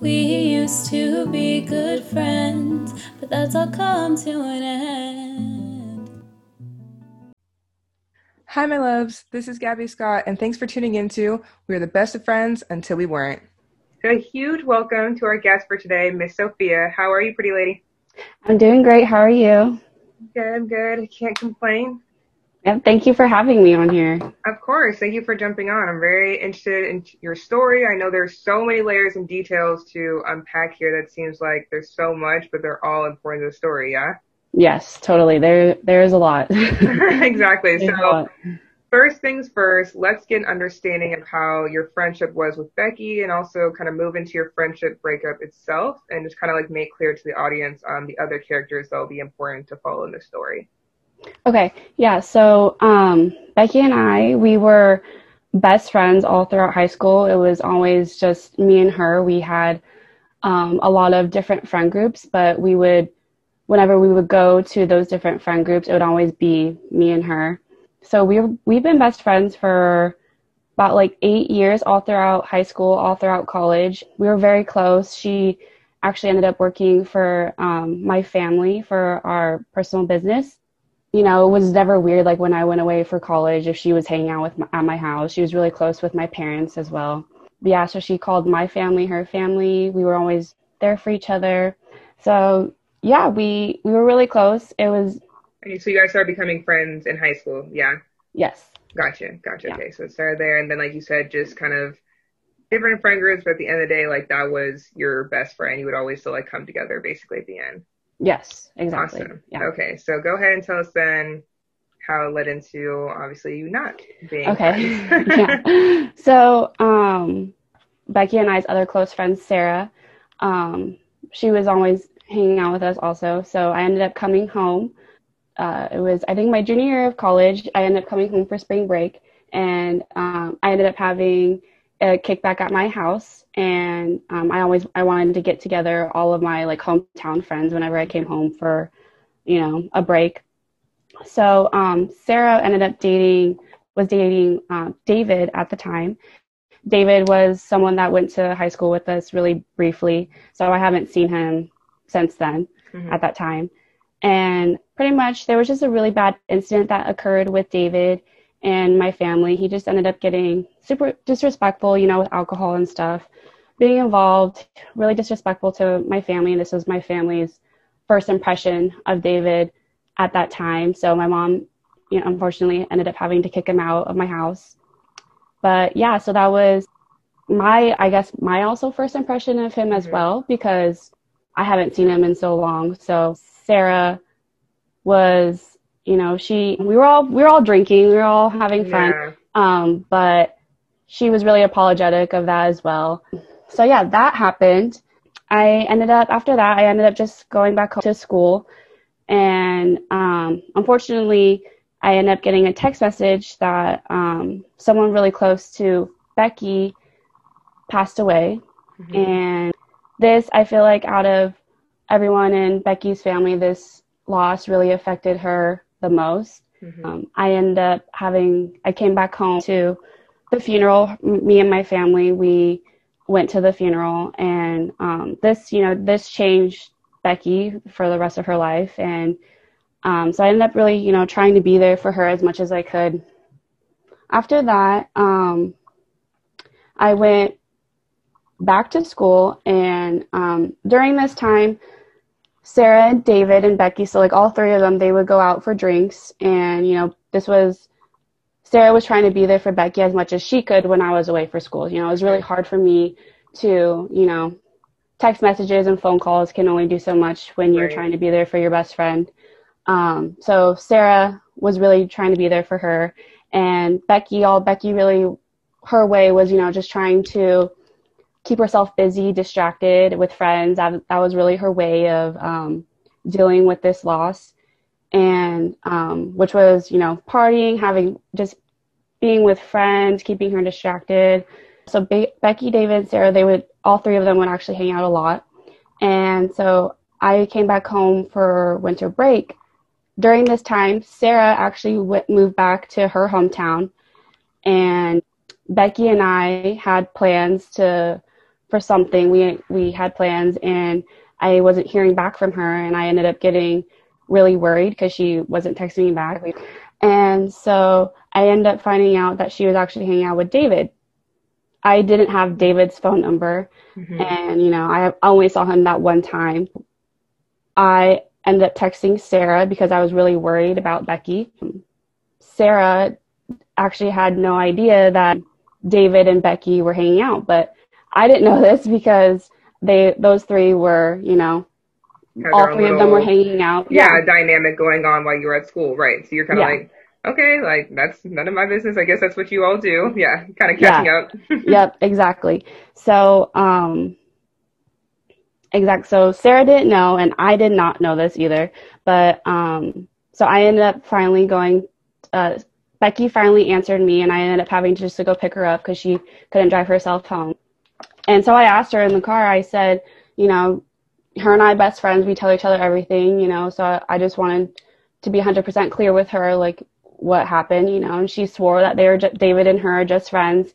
We used to be good friends, but that's all come to an end. Hi, my loves. This is Gabby Scott, and thanks for tuning into We're the Best of Friends Until We Weren't. So, A huge welcome to our guest for today, Miss Sophia. How are you, pretty lady? I'm doing great. How are you? Good, good. I can't complain. Yep, thank you for having me on here. Of course. Thank you for jumping on. I'm very interested in your story. I know there's so many layers and details to unpack here that seems like there's so much, but they're all important to the story, yeah? Yes, totally. There there is a lot. exactly. so first things first, let's get an understanding of how your friendship was with Becky and also kind of move into your friendship breakup itself and just kind of like make clear to the audience um, the other characters that will be important to follow in the story. Okay, yeah. So um, Becky and I, we were best friends all throughout high school. It was always just me and her. We had um, a lot of different friend groups, but we would, whenever we would go to those different friend groups, it would always be me and her. So we we've been best friends for about like eight years, all throughout high school, all throughout college. We were very close. She actually ended up working for um, my family for our personal business you know, it was never weird. Like when I went away for college, if she was hanging out with my, at my house, she was really close with my parents as well. But yeah, so she called my family her family. We were always there for each other. So yeah, we we were really close. It was. Okay, So you guys started becoming friends in high school, yeah? Yes. Gotcha, gotcha. Yeah. Okay, so it started there, and then like you said, just kind of different friend groups. But at the end of the day, like that was your best friend. You would always still like come together, basically at the end. Yes, exactly. Awesome. Yeah. Okay, so go ahead and tell us then how it led into obviously you not being okay. yeah. So um, Becky and I's other close friend Sarah, um, she was always hanging out with us also. So I ended up coming home. Uh, it was I think my junior year of college. I ended up coming home for spring break, and um, I ended up having a kickback at my house and um, i always i wanted to get together all of my like hometown friends whenever i came home for you know a break. So um, sarah ended up dating was dating uh, david at the time. David was someone that went to high school with us really briefly so i haven't seen him since then mm-hmm. at that time. And pretty much there was just a really bad incident that occurred with david and my family. He just ended up getting super disrespectful, you know, with alcohol and stuff, being involved, really disrespectful to my family. And this was my family's first impression of David at that time. So my mom, you know, unfortunately ended up having to kick him out of my house. But yeah, so that was my, I guess, my also first impression of him as mm-hmm. well, because I haven't seen him in so long. So Sarah was you know, she we were all we were all drinking, we were all having fun. Yeah. Um, but she was really apologetic of that as well. So yeah, that happened. I ended up after that I ended up just going back home to school and um, unfortunately I ended up getting a text message that um, someone really close to Becky passed away. Mm-hmm. And this I feel like out of everyone in Becky's family, this loss really affected her the most. Mm-hmm. Um, I ended up having, I came back home to the funeral. Me and my family, we went to the funeral, and um, this, you know, this changed Becky for the rest of her life. And um, so I ended up really, you know, trying to be there for her as much as I could. After that, um, I went back to school, and um, during this time, Sarah and David and Becky, so like all three of them, they would go out for drinks. And, you know, this was, Sarah was trying to be there for Becky as much as she could when I was away for school. You know, it was really hard for me to, you know, text messages and phone calls can only do so much when you're right. trying to be there for your best friend. Um, so Sarah was really trying to be there for her. And Becky, all Becky really, her way was, you know, just trying to keep herself busy, distracted with friends. That, that was really her way of um, dealing with this loss, and um, which was, you know, partying, having just being with friends, keeping her distracted. So Be- Becky, David, Sarah, they would all three of them would actually hang out a lot, and so I came back home for winter break. During this time, Sarah actually went, moved back to her hometown, and Becky and I had plans to for something. We we had plans, and I wasn't hearing back from her, and I ended up getting really worried because she wasn't texting me back. And so I ended up finding out that she was actually hanging out with David. I didn't have David's phone number, mm-hmm. and you know I only saw him that one time. I ended up texting Sarah because I was really worried about Becky. Sarah actually had no idea that David and Becky were hanging out, but I didn't know this because they those three were, you know, all three little, of them were hanging out. Yeah, yeah, dynamic going on while you were at school, right? So you're kind of yeah. like, okay, like that's none of my business. I guess that's what you all do. Yeah, kind of catching yeah. up. yep, exactly. So, um, exact. So Sarah didn't know, and I did not know this either. But um, so I ended up finally going. Uh, Becky finally answered me, and I ended up having to just to go pick her up because she couldn't drive herself home. And so I asked her in the car. I said, you know, her and I best friends. We tell each other everything, you know. So I, just wanted to be 100% clear with her, like what happened, you know. And she swore that they were just, David and her are just friends,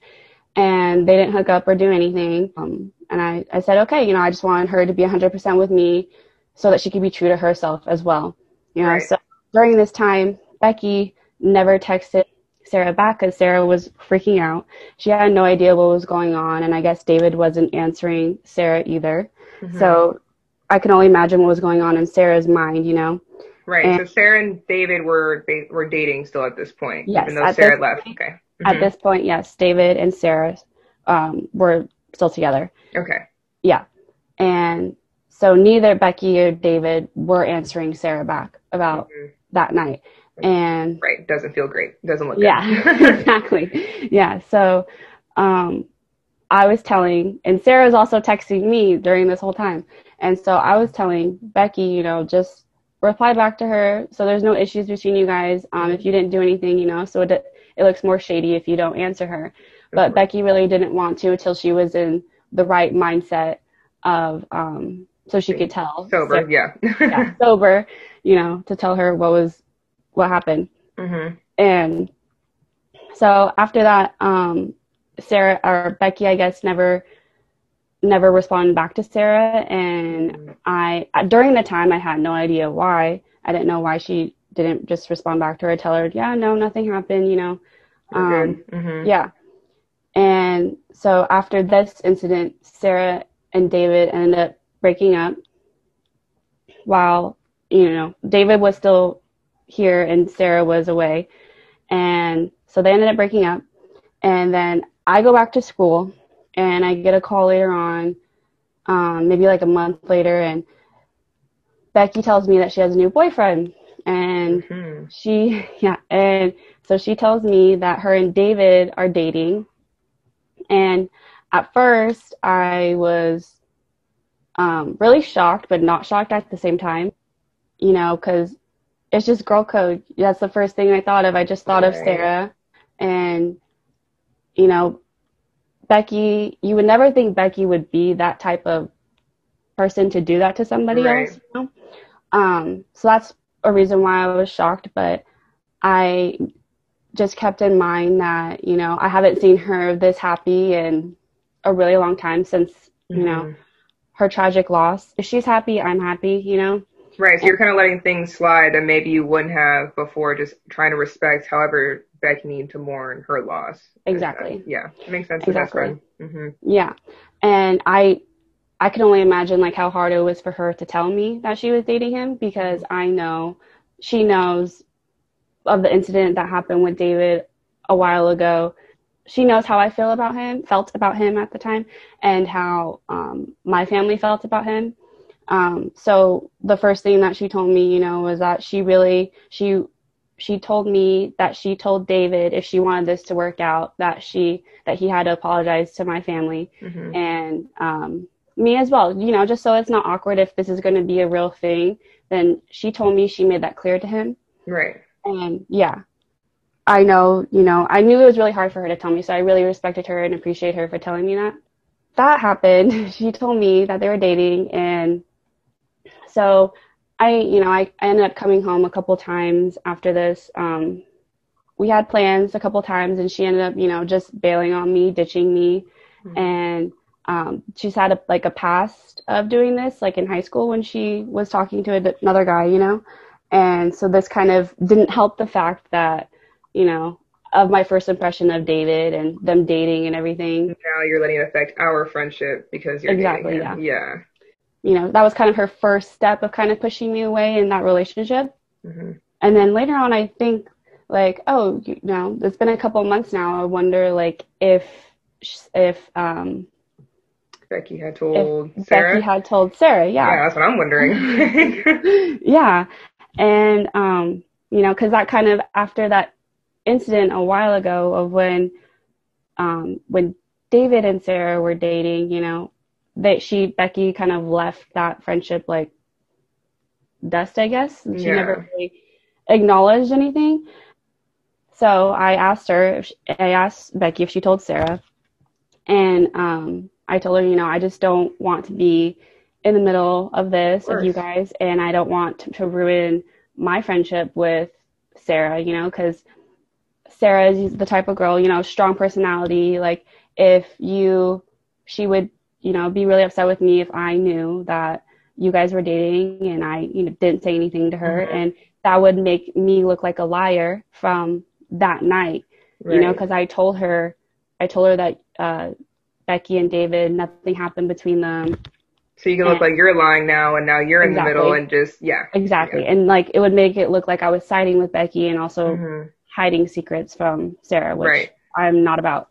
and they didn't hook up or do anything. Um, and I, I said, okay, you know, I just wanted her to be 100% with me so that she could be true to herself as well. You know, right. so during this time, Becky never texted Sarah back because Sarah was freaking out. She had no idea what was going on, and I guess David wasn't answering Sarah either. Mm-hmm. So I can only imagine what was going on in Sarah's mind, you know. Right. And, so Sarah and David were were dating still at this point, yes, even though Sarah left. Point, okay. Mm-hmm. At this point, yes, David and Sarah um, were still together. Okay. Yeah. And so neither Becky or David were answering Sarah back about mm-hmm. that night. And right, doesn't feel great. Doesn't look good. yeah, exactly. Yeah. So um, I was telling, and Sarah was also texting me during this whole time. And so I was telling Becky, you know, just reply back to her so there's no issues between you guys. Um, if you didn't do anything, you know, so it, it looks more shady if you don't answer her. But Becky really didn't want to until she was in the right mindset of um so she could tell sober so, yeah yeah sober you know to tell her what was what happened mm-hmm. and so after that um sarah or becky i guess never never responded back to sarah and mm-hmm. i during the time i had no idea why i didn't know why she didn't just respond back to her tell her yeah no nothing happened you know um, mm-hmm. yeah and so after this incident, Sarah and David ended up breaking up while, you know, David was still here and Sarah was away. And so they ended up breaking up. And then I go back to school and I get a call later on, um, maybe like a month later, and Becky tells me that she has a new boyfriend. And mm-hmm. she, yeah, and so she tells me that her and David are dating and at first, I was um, really shocked, but not shocked at the same time, you know, because it's just girl code. That's the first thing I thought of. I just thought right. of Sarah and, you know, Becky, you would never think Becky would be that type of person to do that to somebody right. else. You know? um, so that's a reason why I was shocked, but I just kept in mind that, you know, I haven't seen her this happy in a really long time since, you mm-hmm. know, her tragic loss. If she's happy, I'm happy, you know? Right. So you're kind of letting things slide that maybe you wouldn't have before, just trying to respect however Becky needed to mourn her loss. Exactly. yeah. It makes sense. Exactly. Mm-hmm. Yeah. And I, I can only imagine like how hard it was for her to tell me that she was dating him because I know she knows of the incident that happened with David a while ago. She knows how I feel about him, felt about him at the time, and how um, my family felt about him. Um, so the first thing that she told me, you know, was that she really she she told me that she told David if she wanted this to work out that she that he had to apologize to my family mm-hmm. and um, me as well. You know, just so it's not awkward if this is going to be a real thing. Then she told me she made that clear to him. Right. And yeah, I know, you know, I knew it was really hard for her to tell me, so I really respected her and appreciate her for telling me that. That happened. She told me that they were dating, and so I, you know, I, I ended up coming home a couple times after this. Um, we had plans a couple times and she ended up, you know, just bailing on me, ditching me. Mm-hmm. And um, she's had a, like a past of doing this, like in high school when she was talking to another guy, you know. And so this kind of didn't help the fact that, you know, of my first impression of David and them dating and everything. Now you're letting it affect our friendship because you're exactly yeah yeah. You know that was kind of her first step of kind of pushing me away in that relationship. Mm-hmm. And then later on, I think like oh you know it's been a couple months now. I wonder like if if um Becky had told Sarah. Becky had told Sarah, yeah. Yeah, that's what I'm wondering. yeah, and um, you know, because that kind of after that incident a while ago of when um, when David and Sarah were dating, you know, that she Becky kind of left that friendship like dust, I guess. She yeah. never really acknowledged anything. So I asked her, she, I asked Becky if she told Sarah, and um, I told her, you know, I just don't want to be in the middle of this of, of you guys, and I don't want to, to ruin my friendship with Sarah, you know, because Sarah is the type of girl, you know, strong personality. Like if you, she would, you know, be really upset with me if I knew that you guys were dating and I, you know, didn't say anything to her, mm-hmm. and that would make me look like a liar from that night, right. you know, because I told her, I told her that uh, Becky and David, nothing happened between them. So you can look like you're lying now, and now you're in exactly. the middle, and just yeah. Exactly, yeah. and like it would make it look like I was siding with Becky and also mm-hmm. hiding secrets from Sarah, which right. I'm not about.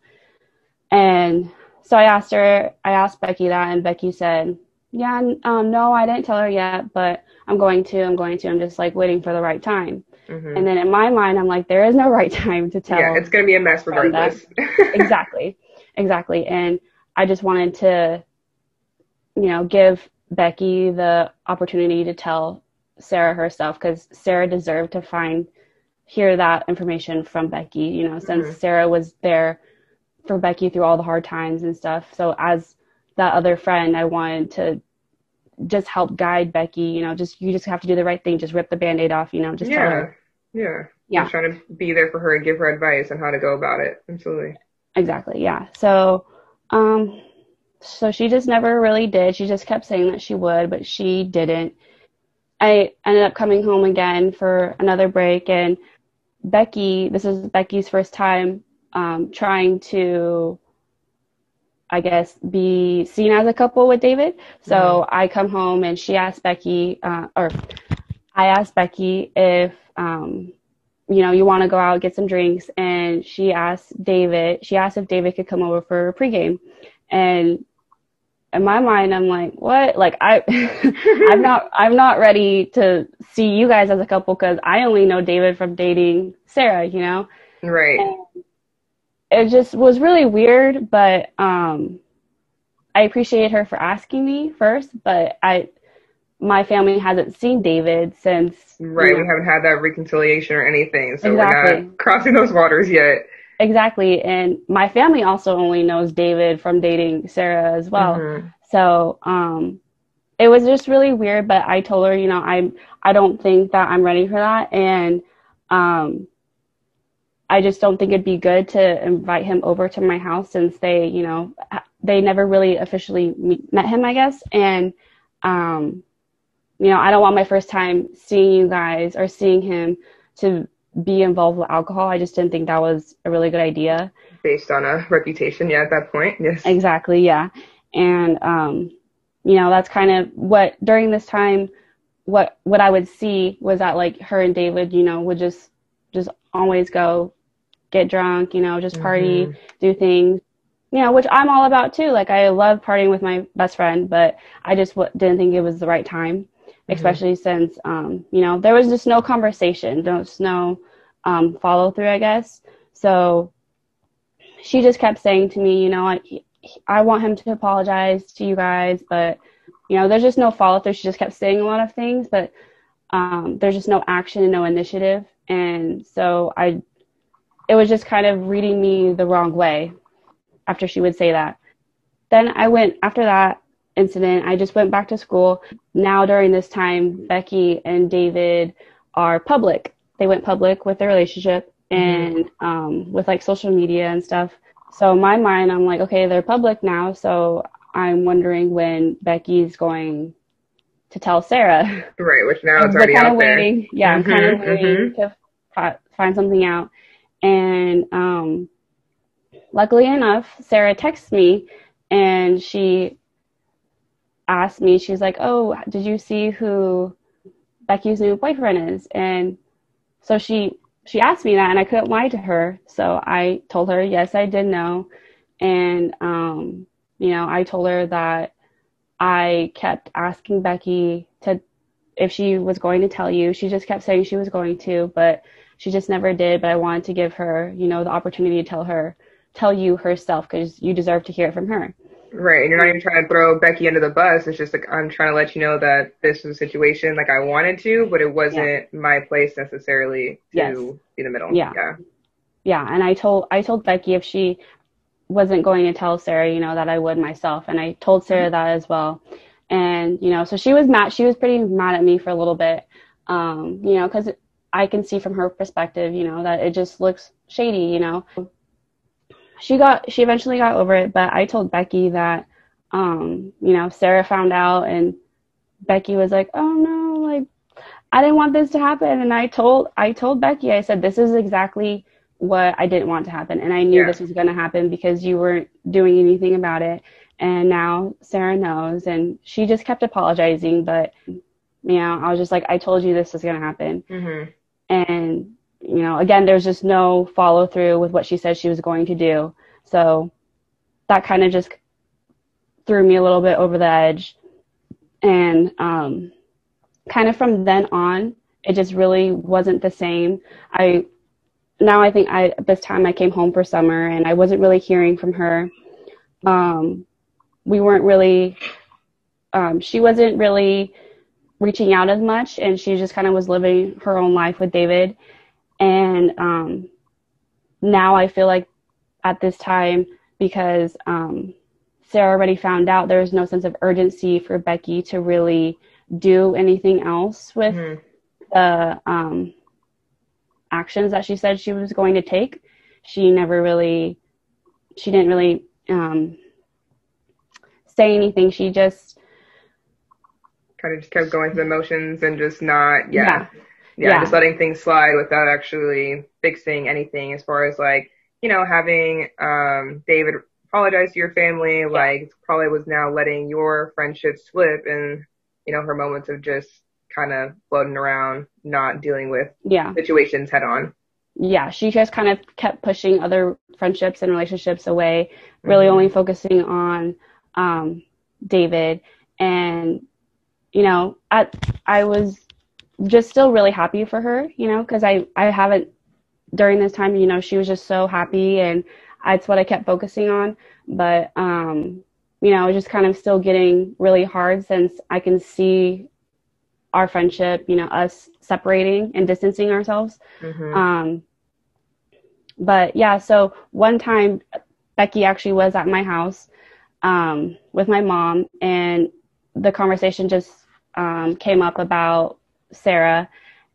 And so I asked her, I asked Becky that, and Becky said, "Yeah, um, no, I didn't tell her yet, but I'm going to. I'm going to. I'm just like waiting for the right time." Mm-hmm. And then in my mind, I'm like, there is no right time to tell. Yeah, it's gonna be a mess regardless. exactly, exactly, and I just wanted to you know, give Becky the opportunity to tell Sarah herself because Sarah deserved to find hear that information from Becky, you know, since mm-hmm. Sarah was there for Becky through all the hard times and stuff. So as that other friend, I wanted to just help guide Becky, you know, just you just have to do the right thing, just rip the band-aid off, you know, just yeah. tell her. Yeah. Yeah. Just trying to be there for her and give her advice on how to go about it. Absolutely. Exactly. Yeah. So um so she just never really did. She just kept saying that she would, but she didn't. I ended up coming home again for another break, and Becky, this is Becky's first time um, trying to, I guess, be seen as a couple with David. So mm-hmm. I come home and she asked Becky, uh, or I asked Becky if, um, you know, you want to go out get some drinks, and she asked David. She asked if David could come over for a pregame, and in my mind i'm like what like i i'm not i'm not ready to see you guys as a couple because i only know david from dating sarah you know right and it just was really weird but um i appreciated her for asking me first but i my family hasn't seen david since right you know, we haven't had that reconciliation or anything so exactly. we're not crossing those waters yet Exactly. And my family also only knows David from dating Sarah as well. Mm-hmm. So, um, it was just really weird, but I told her, you know, I I don't think that I'm ready for that and um I just don't think it'd be good to invite him over to my house since they, you know, they never really officially meet, met him, I guess. And um you know, I don't want my first time seeing you guys or seeing him to be involved with alcohol. I just didn't think that was a really good idea. Based on a reputation, yeah, at that point, yes. Exactly, yeah. And um, you know, that's kind of what during this time what what I would see was that like her and David, you know, would just just always go get drunk, you know, just party, mm-hmm. do things, you know, which I'm all about too. Like I love partying with my best friend, but I just w- didn't think it was the right time. Mm-hmm. especially since um, you know there was just no conversation, there's no um, follow through, I guess. So she just kept saying to me, you know, I I want him to apologize to you guys, but you know, there's just no follow through. She just kept saying a lot of things, but um, there's just no action and no initiative, and so I, it was just kind of reading me the wrong way after she would say that. Then I went after that incident, I just went back to school. Now, during this time, Becky and David are public. They went public with their relationship. Mm-hmm. and um, with like social media and stuff. So in my mind, I'm like, okay, they're public now, so I'm wondering when Becky's going to tell Sarah. Right, which now it's already kind out of there. waiting. Yeah, I'm kind of mm-hmm, waiting mm-hmm. to fi- find something out. And um, luckily enough, Sarah texts me and she asked me, she's like, Oh, did you see who Becky's new boyfriend is? And so she she asked me that and I couldn't lie to her. So I told her, yes, I did know. And um, you know, I told her that I kept asking Becky to if she was going to tell you. She just kept saying she was going to, but she just never did. But I wanted to give her, you know, the opportunity to tell her, tell you herself, because you deserve to hear it from her. Right, and you're not even trying to throw Becky under the bus. It's just like I'm trying to let you know that this was a situation like I wanted to, but it wasn't my place necessarily to Yes. be the middle. Yeah. yeah, Yeah, and I told I told Becky if she wasn't going to tell Sarah, you know, that I would myself, and I told Sarah that as well. And you know, so she was mad. She was pretty mad at me for a little bit, um, you know, because I can see from her perspective, you know, that it just looks shady, you know. She got she eventually got over it, but I told Becky that, um, you know, Sarah found out, and Becky was like, "Oh no, like I didn't want this to happen." And I told I told Becky, I said, "This is exactly." what I didn't want to happen. And I knew Yeah. this was going to happen because you weren't doing anything about it. And now Sarah knows. And she just kept apologizing. But, you know, I was just like, I told you this was going to happen. hmm And, you know, again, there's just no follow through with what she said she was going to do. So that kind of just threw me a little bit over the edge. And um, kind of from then on, it just really wasn't the same. I now I think I this time I came home for summer and I wasn't really hearing from her. Um, we weren't really. Um, she wasn't really reaching out as much, and she just kind of was living her own life with David. And um, now I feel like at this time because um, Sarah already found out there was no sense of urgency for Becky to really do anything else with hmm the um, actions that she said she was going to take. She never really, she didn't really um, say anything. She just, Kind of just kept going through the motions and just not, yeah. Yeah. yeah, Yeah. just letting things slide without actually fixing anything as far as like, you know, having um David apologize to your family, like probably was now letting your friendship slip and, you know, her moments of just kind of floating around, not dealing with yeah, situations head on. yeah. She just kind of kept pushing other friendships and relationships away, really Mhm. only focusing on um, David. And, you know, I, I was just still really happy for her, you know, because I, I haven't, during this time, you know, she was just so happy and that's what I kept focusing on. But, um, you know, just kind of still getting really hard since I can see our friendship, you know, us separating and distancing ourselves. hmm Um, but yeah, so one time Becky actually was at my house um, with my mom, and the conversation just um, came up about Sarah,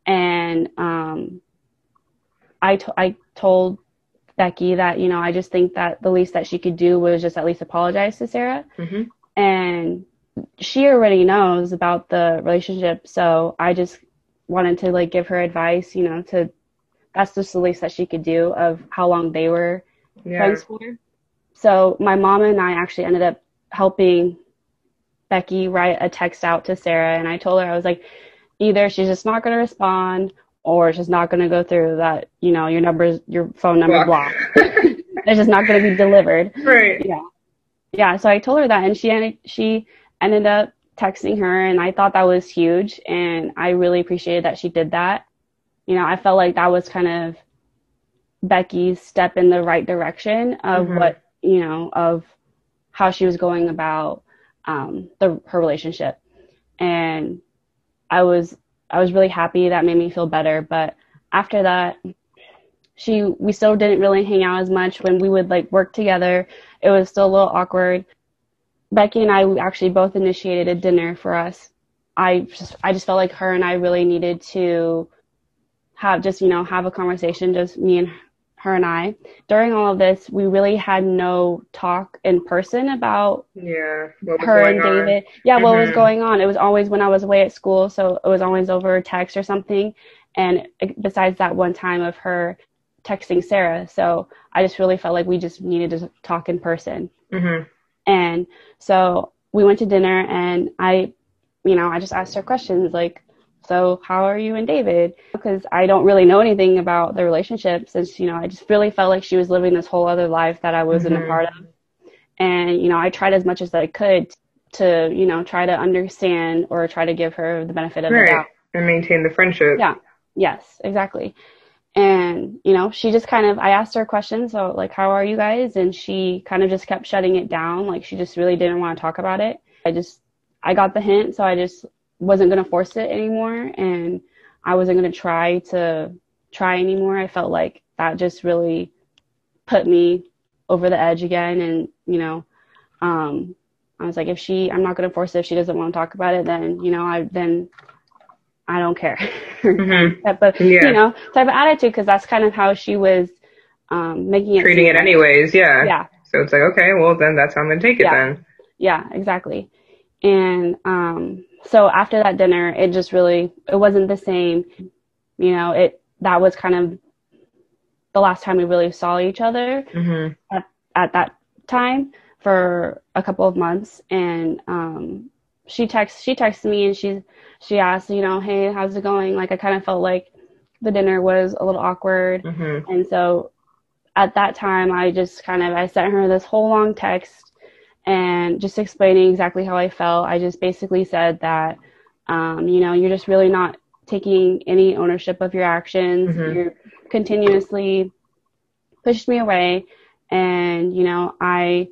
and um, I to- I told Becky that you know I just think that the least that she could do was just at least apologize to Sarah, hmm and she already knows about the relationship, so I just wanted to like give her advice, you know, to that's just the least that she could do of how long they were Yeah. friends for. So my mom and I actually ended up helping Becky write a text out to Sarah, and I told her I was like, either she's just not going to respond, or she's not going to go through that, you know, your numbers, your phone number block. it's just not going to be delivered. right. Yeah, yeah. So I told her that, and she ended, she ended up texting her, and I thought that was huge, and I really appreciated that she did that. You know, I felt like that was kind of Becky's step in the right direction of Mhm. what you know of how she was going about um, the her relationship, and I was I was really happy. That made me feel better. But after that, she we still didn't really hang out as much when we would like work together. It was still a little awkward. Becky and I we actually both initiated a dinner for us. I just I just felt like her and I really needed to have just you know have a conversation, just me and her and I. During all of this, we really had no talk in person about Yeah. her and on? David. Yeah, what was Mhm. going on? It was always when I was away at school, so it was always over text or something. And besides that one time of her texting Sarah, so I just really felt like we just needed to talk in person. Mhm. And so we went to dinner, and I, you know, I just asked her questions like, "So how are you and David?" Because I don't really know anything about the relationship, since you know I just really felt like she was living this whole other life that I wasn't Mhm. a part of. And you know, I tried as much as I could to, you know, try to understand or try to give her the benefit of the doubt. And maintain the friendship. Yeah. Yes, exactly. And, you know, she just kind of, I asked her questions, so like, how are you guys? And she kind of just kept shutting it down. Like, she just really didn't want to talk about it. I just, I got the hint, so I just wasn't going to force it anymore. And I wasn't going to try to try anymore. I felt like that just really put me over the edge again. And, you know, um, I was like, if she, I'm not going to force it. If she doesn't want to talk about it, then, you know, I, then I don't care. Mhm. type of, Yeah. you know, type of attitude because that's kind of how she was um, making it. Treating it like- anyways. Yeah. Yeah, So it's like, okay, well then that's how I'm gonna take it Yeah. then. yeah, exactly. And um, so after that dinner, it just really it wasn't the same. You know, it that was kind of the last time we really saw each other Mhm. at that time for a couple of months and um she texts she texted me and she she asked you know hey how's it going like i kind of felt like the dinner was a little awkward Mhm. and so at that time i just kind of i sent her this whole long text and just explaining exactly how i felt. I just basically said that um, you know you're just really not taking any ownership of your actions. Mhm. you're continuously pushed me away. And you know i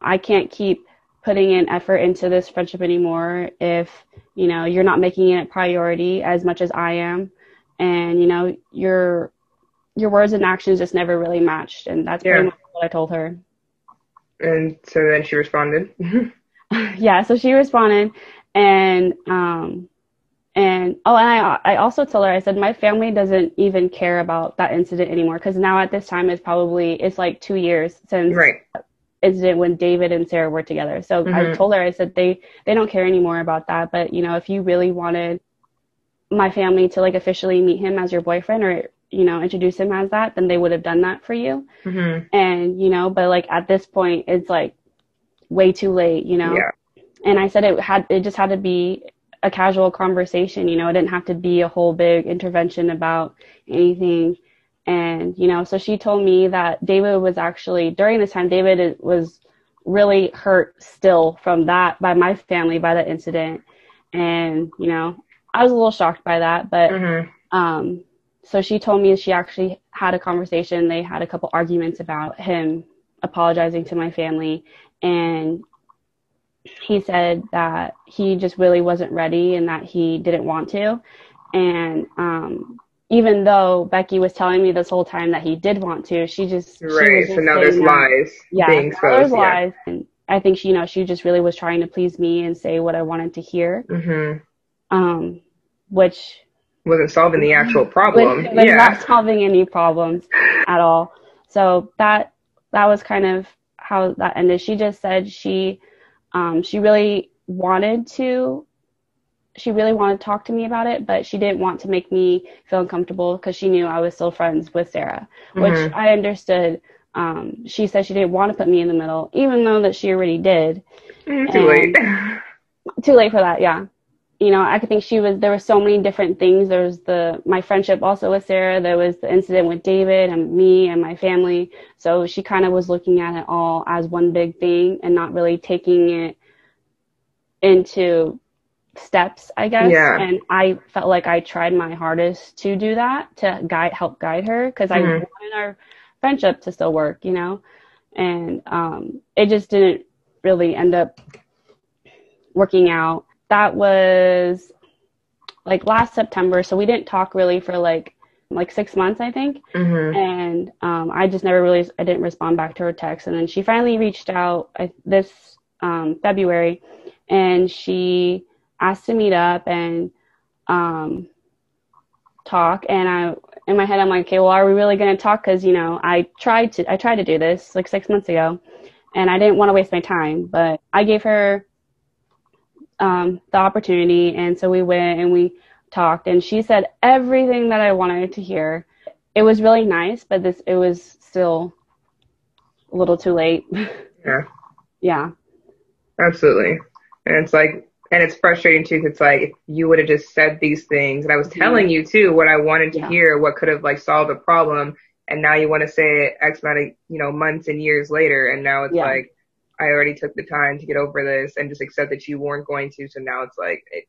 i can't keep putting in effort into this friendship anymore if you know you're not making it a priority as much as i am. And you know your your words and actions just never really matched. And that's Yeah. pretty much what i told her And so then she responded. yeah so she responded and um and oh and i i also told her i said my family doesn't even care about that incident anymore because now at this time it's probably it's like two years since right. incident when david and sarah were together so i Mhm. told her i said they they don't care anymore about that but you know if you really wanted my family to like officially meet him as your boyfriend or you know introduce him as that then they would have done that for you Mhm. and you know but like at this point it's like way too late you know Yeah. and i said it had it just had to be a casual conversation you know it didn't have to be a whole big intervention about anything and you know so she told me that david was actually during this time david was really hurt still from that by my family by that incident and you know i was a little shocked by that but Mhm. um, so she told me she actually had a conversation. They had a couple arguments about him apologizing to my family, and he said that he just really wasn't ready and that he didn't want to. And um, even though Becky was telling me this whole time that he did want to, she just she was Right. just So now there's that- lies yeah, being now there's. Yeah. lies. And I think she, you know, she just really was trying to please me and say what I wanted to hear. Mm-hmm. Um, which Wasn't solving the actual problem. was yeah. not solving any problems at all. So that that was kind of how that ended. She just said she um, she really wanted to she really wanted to talk to me about it, but she didn't want to make me feel uncomfortable because she knew I was still friends with Sarah, which Mhm. I understood. Um, she said she didn't want to put me in the middle, even though that she already did Mm, Too late. too late for that yeah you know i could think she was there were so many different things there was the my friendship also with sarah there was the incident with david and me and my family so she kind of was looking at it all as one big thing and not really taking it into steps i guess Yeah. and i felt like i tried my hardest to do that to guide help guide her because i Mhm. wanted our friendship to still work you know and um it just didn't really end up working out. That was like last September, so we didn't talk really for like like six months, I think. Mhm. And um, I just never really I didn't respond back to her text, and then she finally reached out I, this um, February, and she asked to meet up, and um, talk and I in my head I'm like, okay, well, are we really going to talk? Because you know, I tried to I tried to do this like six months ago, and I didn't want to waste my time, but I gave her um, the opportunity, and so we went and we talked, and she said everything that I wanted to hear. It was really nice, but this it was still a little too late. Yeah. yeah. Absolutely. And it's like, and it's frustrating too. Cause it's like, if you would have just said these things and I was telling you too what I wanted to Yeah. hear, what could have like solved the problem. And now you want to say it X amount of, you know, months and years later. And now it's Yeah. like, I already took the time to get over this and just accept that you weren't going to. So now it's like, it,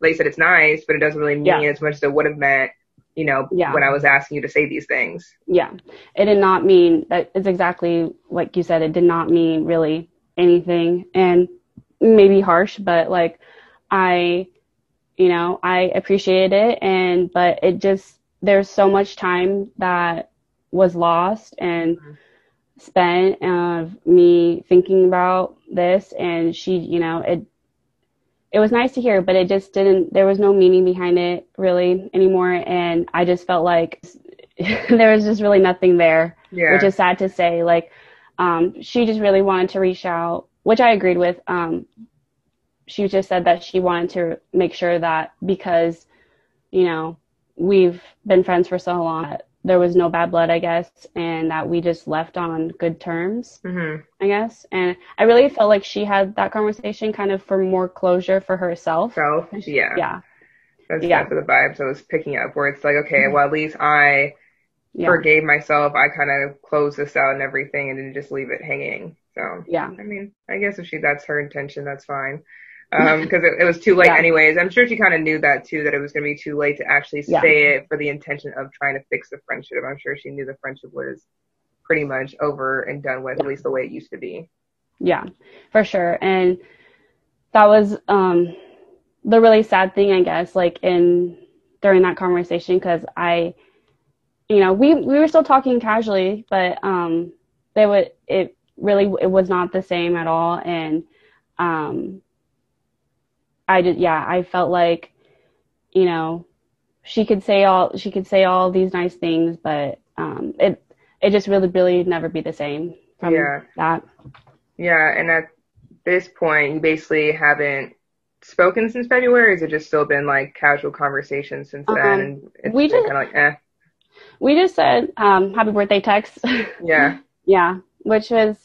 like you said, it's nice, but it doesn't really mean Yeah. as much as it would have meant, you know, Yeah. when I was asking you to say these things. Yeah. It did not mean that it's exactly like you said, it did not mean really anything and maybe harsh, but like I you know, I appreciated it and but it just there's so much time that was lost and Mhm. Spent of me thinking about this and she, you know, it it was nice to hear, but it just didn't there was no meaning behind it really anymore and I just felt like there was just really nothing there, Yeah. which is sad to say. Like, um, she just really wanted to reach out, which I agreed with. Um, she just said that she wanted to make sure that because, you know, we've been friends for so long, there was no bad blood, I guess, and that we just left on good terms, hmm I guess. And I really felt like she had that conversation kind of for more closure for herself. So, yeah. Yeah. That's Yeah. that's the vibes I was picking up where it's like, okay, well, at least I, Yeah. forgave myself. I kind of closed this out and everything, and didn't just leave it hanging. So, Yeah. I mean, I guess if she that's her intention, that's fine. Um, because it, it was too late Yeah. anyways. I'm sure she kind of knew that too, that it was going to be too late to actually Yeah. say it for the intention of trying to fix the friendship. I'm sure she knew the friendship was pretty much over and done with, at least the way it used to be. Yeah, for sure. And that was um the really sad thing, I guess, like in during that conversation because I you know, we we were still talking casually, but um they would it really it was not the same at all and um I did yeah, I felt like you know, she could say all she could say all these nice things, but um it it just really really never be the same from Yeah. that. Yeah, and at this point, you basically haven't spoken since February. Or has it just still been like casual conversations since then? Um, and it's we just- kind of like, eh, We just said um, happy birthday text. yeah. yeah, which was,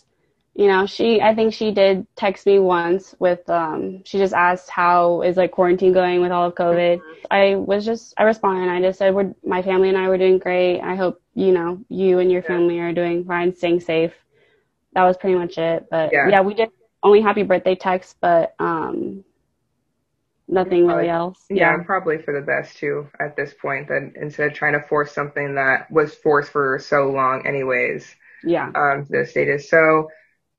you know, she. I think she did text me once with. Um, she just asked how is like quarantine going with all of COVID. I was just I responded. And I just said we're my family and I were doing great. I hope you know you and your Yeah. family are doing fine, staying safe. That was pretty much it. But Yeah. yeah, we did only happy birthday text, but um, nothing really Probably- else. Yeah, probably for the best too at this point. That instead of trying to force something that was forced for so long, anyways, yeah. um, the status. So,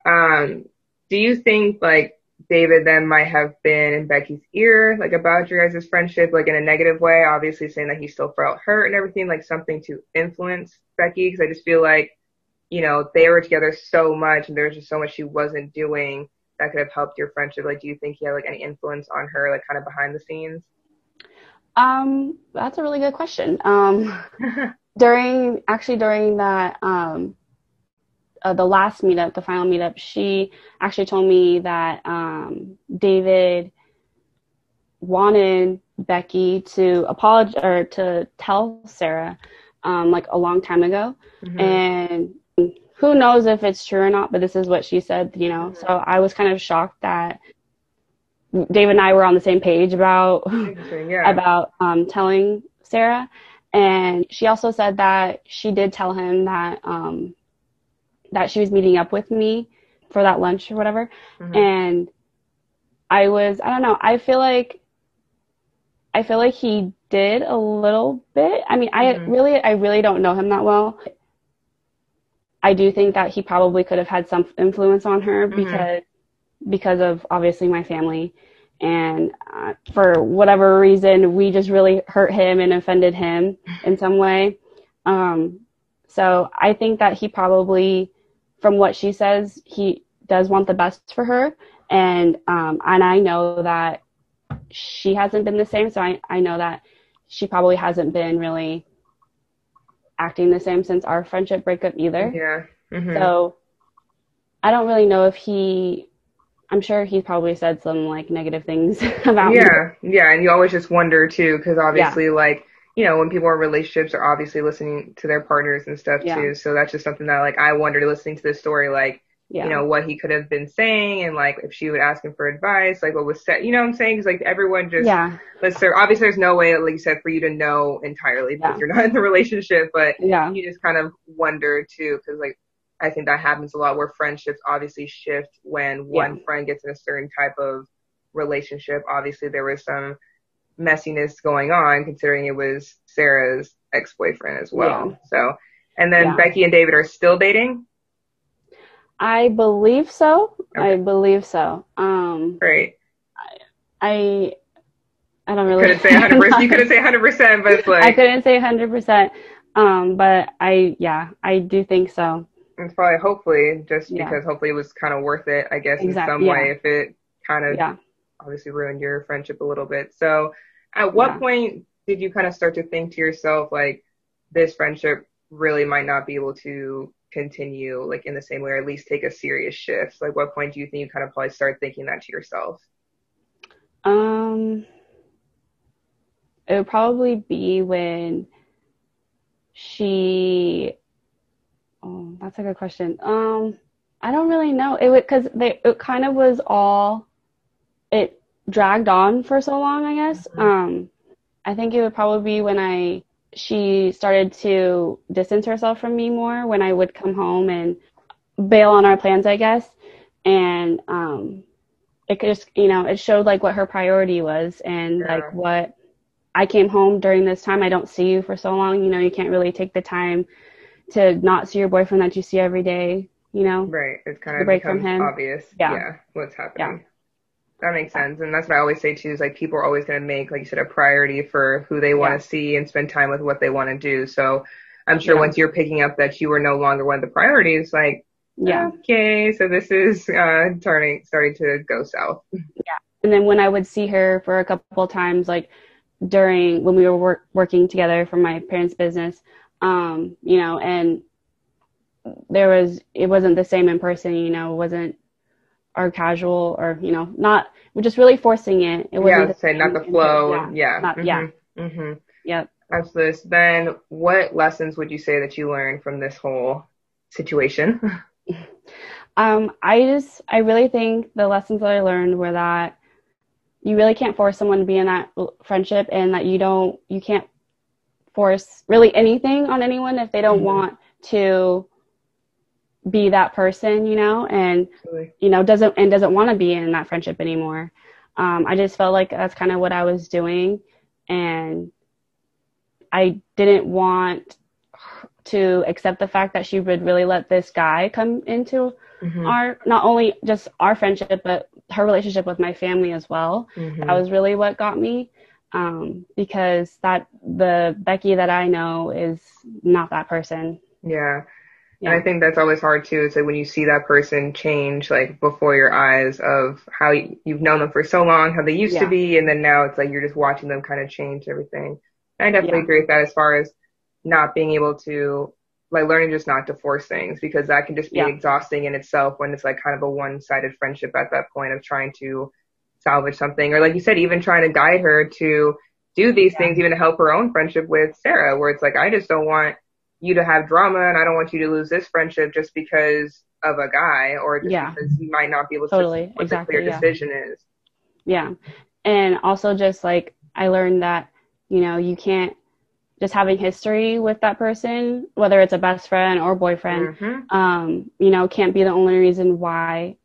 um, do you think like David then might have been in Becky's ear, like about your guys' friendship, like in a negative way? Obviously, saying that he still felt hurt and everything, like something to influence Becky. Because I just feel like, you know, they were together so much, and there was just so much she wasn't doing that could have helped your friendship. Like, do you think he had like any influence on her, like kind of behind the scenes? Um, that's a really good question. Um. during actually during that um uh, the last meetup the final meetup she actually told me that um david wanted becky to apologize or to tell sarah um like a long time ago Mhm. and who knows if it's true or not but this is what she said you know so i was kind of shocked that david and i were on the same page about yeah. about um, telling Sarah. And she also said that she did tell him that um, that she was meeting up with me for that lunch or whatever. Mhm. And I was, I don't know, I feel like I feel like he did a little bit. I mean, I Mhm. really, I really don't know him that well. I do think that he probably could have had some influence on her Mhm. because because of obviously my family and uh, for whatever reason we just really hurt him and offended him in some way um, so i think that he probably from what she says he does want the best for her and um, and i know that she hasn't been the same so i, I know that she probably hasn't been really acting the same since our friendship breakup either. Yeah. Mm-hmm. So I don't really know if he I'm sure he probably said some like negative things about yeah, me. Yeah, and you always just wonder too, because obviously, yeah. like you know, when people are in relationships, are obviously listening to their partners and stuff yeah. too. So that's just something that like I wondered listening to this story, like yeah. you know what he could have been saying, and like if she would ask him for advice, like what was said. You know what I'm saying? Because like everyone just yeah. Let's there obviously there's no way, like you said, for you to know entirely because you're not in the relationship, but yeah, you just kind of wonder too, because like I think that happens a lot where friendships obviously shift when one friend gets in a certain type of relationship. Obviously, there was some messiness going on considering it was Sarah's ex boyfriend as well. Yeah. So, and then yeah. Becky and David are still dating? I believe so. Okay. I believe so. Um, Great. I, I, I don't really. Couldn't say 100%. you couldn't say 100%, but it's like. I couldn't say 100%. Um, but I, yeah, I do think so. It's probably hopefully just yeah. because hopefully it was kind of worth it, I guess, exactly. in some way if it kind of obviously ruined your friendship a little bit. So at what point did you kind of start to think to yourself like this friendship really might not be able to continue like in the same way or at least take a serious shift? Like what point do you think you kind of probably start thinking that to yourself? Um it would probably be when she Oh, that's a good question. Um, I don't really know. It would because they it kind of was all dragged on for so long. I guess. Mm-hmm. Um, I think it would probably be when I she started to distance herself from me more when I would come home and bail on our plans. I guess, and um, it just you know it showed like what her priority was and like what I came home during this time. I don't see you for so long. You know, you can't really take the time to not see your boyfriend that you see every day, you know? Right. It's kind of break from him. obvious. Yeah. yeah. What's happening. Yeah. That makes sense. And that's what I always say too is like people are always going to make, like you said, a priority for who they want to yeah. see and spend time with what they want to do. So I'm sure yeah. once you're picking up that you were no longer one of the priorities, like, yeah. Okay. So this is, uh, turning, starting to go south. Yeah. And then when I would see her for a couple times, like during when we were work, working together for my parents' business, um, you know, and there was it wasn't the same in person, you know, it wasn't our casual or you know, not we're just really forcing it. It wasn't yeah, say not the flow. Yeah, yeah, not, mm-hmm. yeah. Mm-hmm. Yep. Absolutely. So then, what lessons would you say that you learned from this whole situation? um, I just, I really think the lessons that I learned were that you really can't force someone to be in that friendship, and that you don't, you can't force really anything on anyone if they don't mm-hmm. want to be that person, you know, and really? you know doesn't and doesn't want to be in that friendship anymore. Um, I just felt like that's kind of what I was doing, and I didn't want to accept the fact that she would really let this guy come into mm-hmm. our not only just our friendship but her relationship with my family as well. Mm-hmm. That was really what got me um, because that the Becky that I know is not that person. Yeah. Yeah. And I think that's always hard too. It's like when you see that person change like before your eyes of how you've known them for so long, how they used yeah. to be, and then now it's like you're just watching them kind of change everything. And I definitely yeah. agree with that as far as not being able to like learning just not to force things because that can just be exhausting in itself when it's like kind of a one-sided friendship at that point of trying to salvage something or like you said even trying to guide her to do these things even to help her own friendship with sarah where it's like i just don't want you to have drama and i don't want you to lose this friendship just because of a guy or just yeah. because you might not be able to totally what exactly, the clear yeah. decision is yeah and also just like i learned that you know you can't just having history with that person whether it's a best friend or boyfriend mm-hmm. um you know can't be the only reason why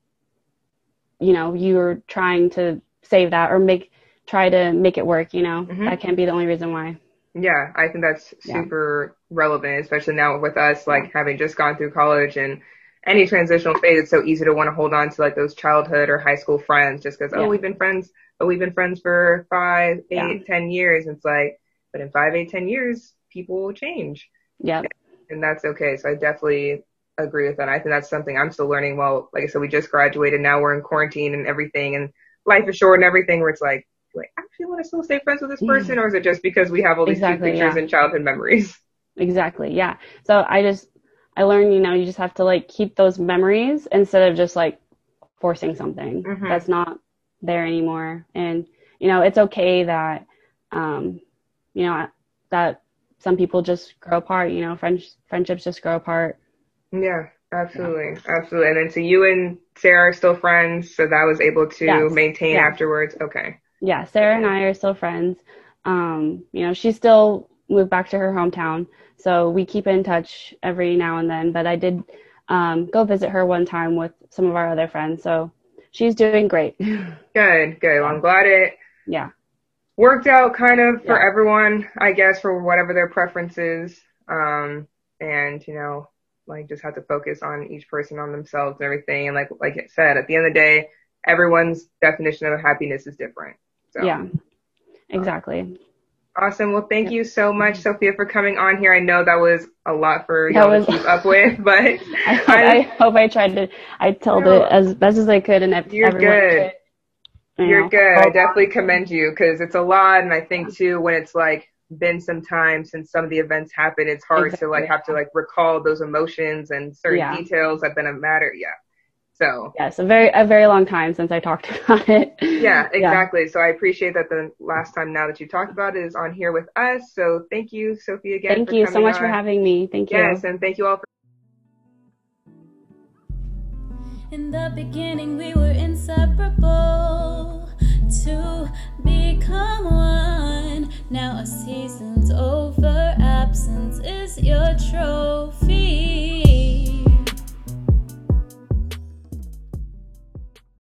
you know you're trying to save that or make try to make it work you know mm-hmm. that can't be the only reason why yeah i think that's super yeah. relevant especially now with us like yeah. having just gone through college and any transitional phase it's so easy to want to hold on to like those childhood or high school friends just because oh, yeah. oh we've been friends oh we've been friends for five eight ten years it's like but in five eight ten years people will change yeah and that's okay so i definitely agree with that. I think that's something I'm still learning. Well, like I said, we just graduated. Now we're in quarantine and everything, and life is short and everything. Where it's like, I actually want to still stay friends with this person, or is it just because we have all these exactly, cute pictures yeah. and childhood memories? Exactly. Yeah. So I just I learned, you know, you just have to like keep those memories instead of just like forcing something mm-hmm. that's not there anymore. And you know, it's okay that um, you know that some people just grow apart. You know, friends friendships just grow apart. Yeah. Absolutely, yeah. absolutely. And then so you and Sarah are still friends, so that was able to yes. maintain yeah. afterwards. Okay. Yeah, Sarah and I are still friends. Um, you know, she still moved back to her hometown, so we keep in touch every now and then. But I did um, go visit her one time with some of our other friends, so she's doing great. Good, good. Well, I'm glad it. Yeah. Worked out kind of for yeah. everyone, I guess, for whatever their preferences. Um, and you know, like just have to focus on each person on themselves and everything. And like like I said, at the end of the day, everyone's definition of happiness is different. So, yeah, exactly. Awesome. Well, thank you so much, Sophia, for coming on here. I know that was a lot for y'all was, to keep up with, but I, hope I, I, hope I tried to. I told it as best as I could, and you're good. Could, you're know. good. I definitely commend you because it's a lot, and I think too when it's like been some time since some of the events happened, it's hard exactly. to like have to like recall those emotions and certain yeah. details that been a matter. Yeah. So yes, a very a very long time since I talked about it. Yeah, exactly. Yeah. So I appreciate that the last time now that you talked about it is on here with us. So thank you, Sophie, again. Thank you so much on. for having me. Thank you. Yes, and thank you all for. In the beginning, we were inseparable to become one. Now a season's over, absence is your trophy.